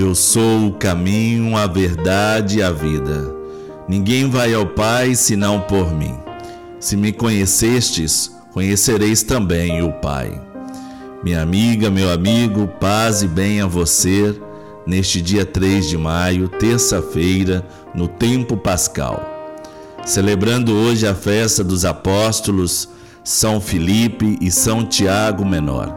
Eu sou o caminho, a verdade e a vida. Ninguém vai ao Pai senão por mim. Se me conhecestes, conhecereis também o Pai. Minha amiga, meu amigo, paz e bem a você neste dia 3 de maio, terça-feira, no tempo pascal. Celebrando hoje a festa dos apóstolos São Filipe e São Tiago Menor.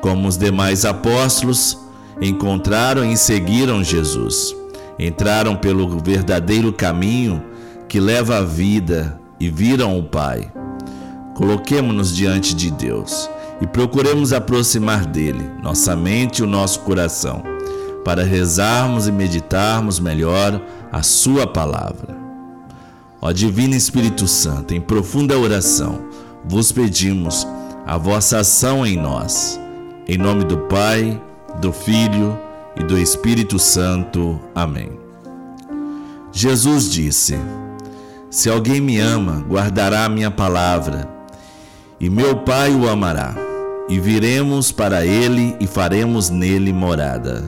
Como os demais apóstolos, encontraram e seguiram Jesus. Entraram pelo verdadeiro caminho que leva à vida e viram o Pai. Coloquemo-nos diante de Deus e procuremos aproximar dele, nossa mente e o nosso coração, para rezarmos e meditarmos melhor a Sua palavra. Ó Divino Espírito Santo, em profunda oração, vos pedimos a vossa ação em nós. Em nome do Pai, do Filho e do Espírito Santo. Amém. Jesus disse: Se alguém me ama, guardará a minha palavra, e meu Pai o amará, e viremos para ele e faremos nele morada.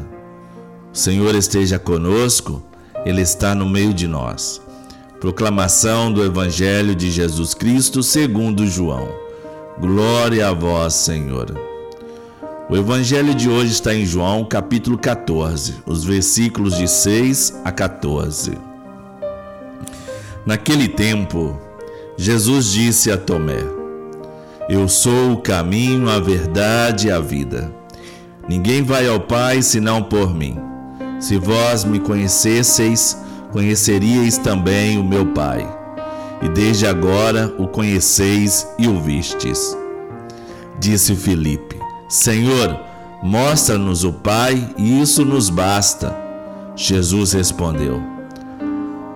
O Senhor esteja conosco, ele está no meio de nós. Proclamação do Evangelho de Jesus Cristo segundo João. Glória a vós, Senhor. O evangelho de hoje está em João, capítulo 14, os versículos de 6 a 14. Naquele tempo, Jesus disse a Tomé: Eu sou o caminho, a verdade e a vida. Ninguém vai ao Pai senão por mim. Se vós me conhecesseis, conheceríeis também o meu Pai. E desde agora o conheceis e o vistes. Disse Filipe: Senhor, mostra-nos o Pai e isso nos basta. Jesus respondeu: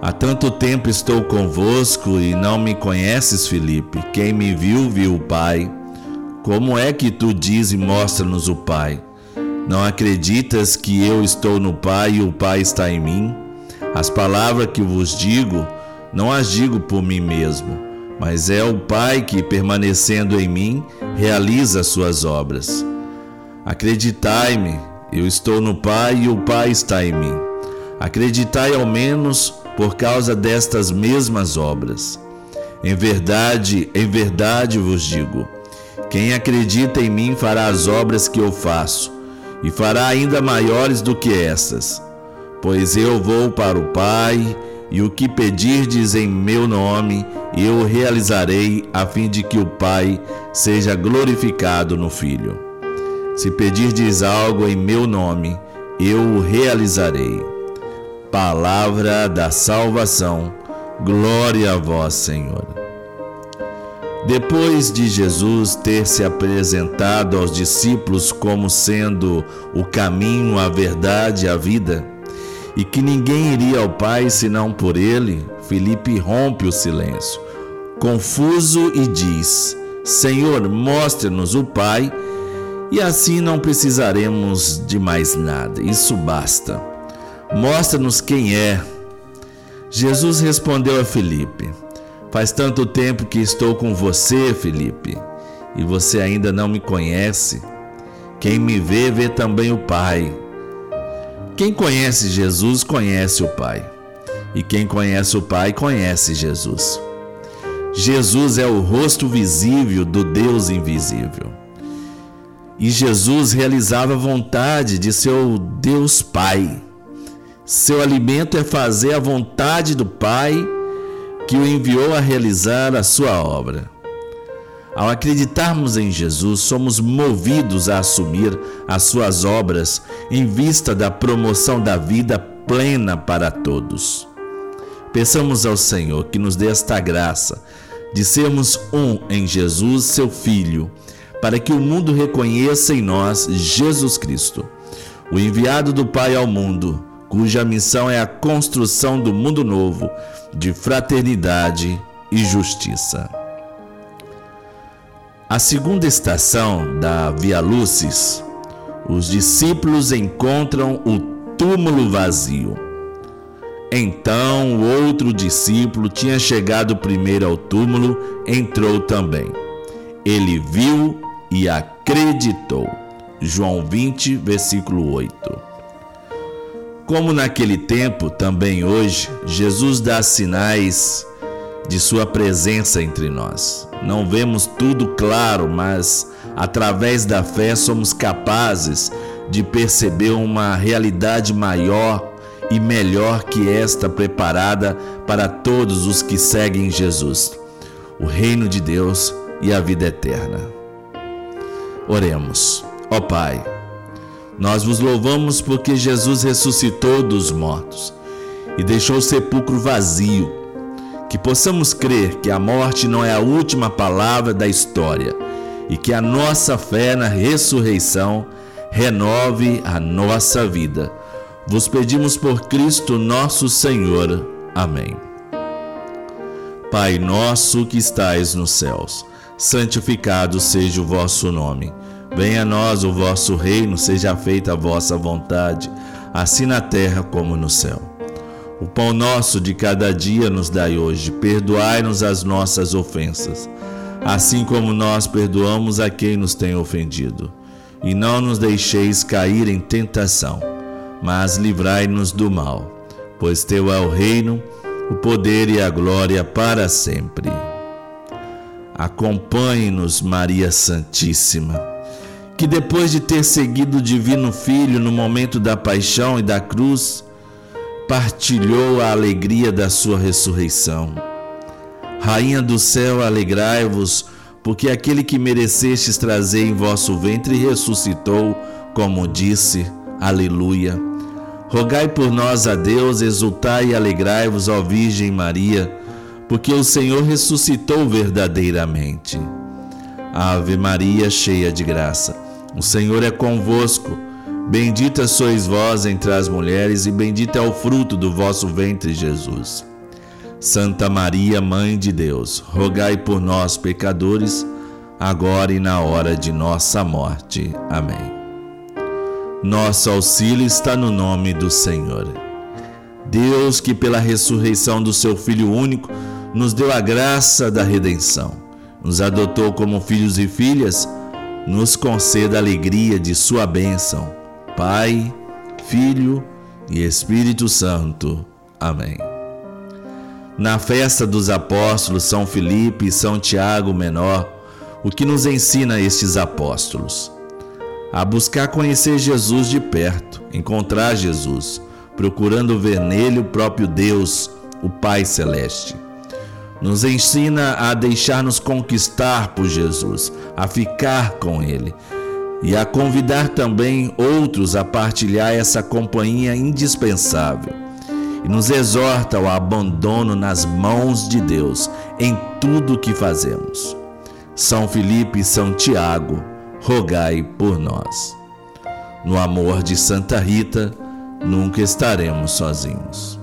Há tanto tempo estou convosco e não me conheces, Filipe. Quem me viu, viu o Pai. Como é que tu dizes mostra-nos o Pai? Não acreditas que eu estou no Pai e o Pai está em mim? As palavras que vos digo, não as digo por mim mesmo mas é o Pai que, permanecendo em mim, realiza as suas obras. Acreditai-me, eu estou no Pai e o Pai está em mim. Acreditai ao menos por causa destas mesmas obras. Em verdade, em verdade vos digo: quem acredita em mim fará as obras que eu faço, e fará ainda maiores do que estas, pois eu vou para o Pai e o que pedirdes em meu nome, eu realizarei, a fim de que o Pai seja glorificado no Filho. Se pedirdes algo em meu nome, eu o realizarei. Palavra da salvação, glória a vós, Senhor. Depois de Jesus ter se apresentado aos discípulos como sendo o caminho, a verdade e a vida, e que ninguém iria ao Pai senão por ele, Felipe rompe o silêncio, confuso e diz: Senhor, mostre-nos o Pai, e assim não precisaremos de mais nada, isso basta. Mostra-nos quem é. Jesus respondeu a Felipe: Faz tanto tempo que estou com você, Felipe, e você ainda não me conhece. Quem me vê, vê também o Pai. Quem conhece Jesus conhece o Pai. E quem conhece o Pai conhece Jesus. Jesus é o rosto visível do Deus invisível. E Jesus realizava a vontade de seu Deus Pai. Seu alimento é fazer a vontade do Pai que o enviou a realizar a sua obra. Ao acreditarmos em Jesus, somos movidos a assumir as suas obras em vista da promoção da vida plena para todos. Peçamos ao Senhor que nos dê esta graça de sermos um em Jesus, seu Filho, para que o mundo reconheça em nós Jesus Cristo, o enviado do Pai ao mundo, cuja missão é a construção do mundo novo, de fraternidade e justiça. A segunda estação da Via Lucis, os discípulos encontram o túmulo vazio. Então o outro discípulo tinha chegado primeiro ao túmulo, entrou também. Ele viu e acreditou. João 20, versículo 8. Como naquele tempo, também hoje, Jesus dá sinais de Sua presença entre nós. Não vemos tudo claro, mas através da fé somos capazes de perceber uma realidade maior e melhor que esta preparada para todos os que seguem Jesus, o reino de Deus e a vida eterna. Oremos. Ó Pai, nós vos louvamos porque Jesus ressuscitou dos mortos e deixou o sepulcro vazio. Que possamos crer que a morte não é a última palavra da história e que a nossa fé na ressurreição renove a nossa vida. Vos pedimos por Cristo nosso Senhor. Amém. Pai nosso que estais nos céus, santificado seja o vosso nome. Venha a nós o vosso reino, seja feita a vossa vontade, assim na terra como no céu. O pão nosso de cada dia nos dai hoje, perdoai-nos as nossas ofensas, assim como nós perdoamos a quem nos tem ofendido. E não nos deixeis cair em tentação, mas livrai-nos do mal, pois teu é o reino, o poder e a glória para sempre. Acompanhe-nos, Maria Santíssima que depois de ter seguido o Divino Filho no momento da paixão e da cruz, partilhou a alegria da sua ressurreição. Rainha do céu, alegrai-vos, porque aquele que merecestes trazer em vosso ventre ressuscitou, como disse. Aleluia. Rogai por nós a Deus, exultai e alegrai-vos, ó Virgem Maria, porque o Senhor ressuscitou verdadeiramente. Ave Maria, cheia de graça. O Senhor é convosco. Bendita sois vós entre as mulheres, e bendito é o fruto do vosso ventre, Jesus. Santa Maria, Mãe de Deus, rogai por nós, pecadores, agora e na hora de nossa morte. Amém. Nosso auxílio está no nome do Senhor. Deus, que pela ressurreição do seu Filho único nos deu a graça da redenção, nos adotou como filhos e filhas, nos conceda a alegria de Sua bênção. Pai, Filho e Espírito Santo. Amém. Na festa dos apóstolos São Filipe e São Tiago Menor, o que nos ensina estes apóstolos? A buscar conhecer Jesus de perto, encontrar Jesus, procurando ver nele o próprio Deus, o Pai Celeste nos ensina a deixar-nos conquistar por Jesus, a ficar com Ele e a convidar também outros a partilhar essa companhia indispensável. E nos exorta ao abandono nas mãos de Deus em tudo o que fazemos. São Felipe e São Tiago, rogai por nós. No amor de Santa Rita, nunca estaremos sozinhos.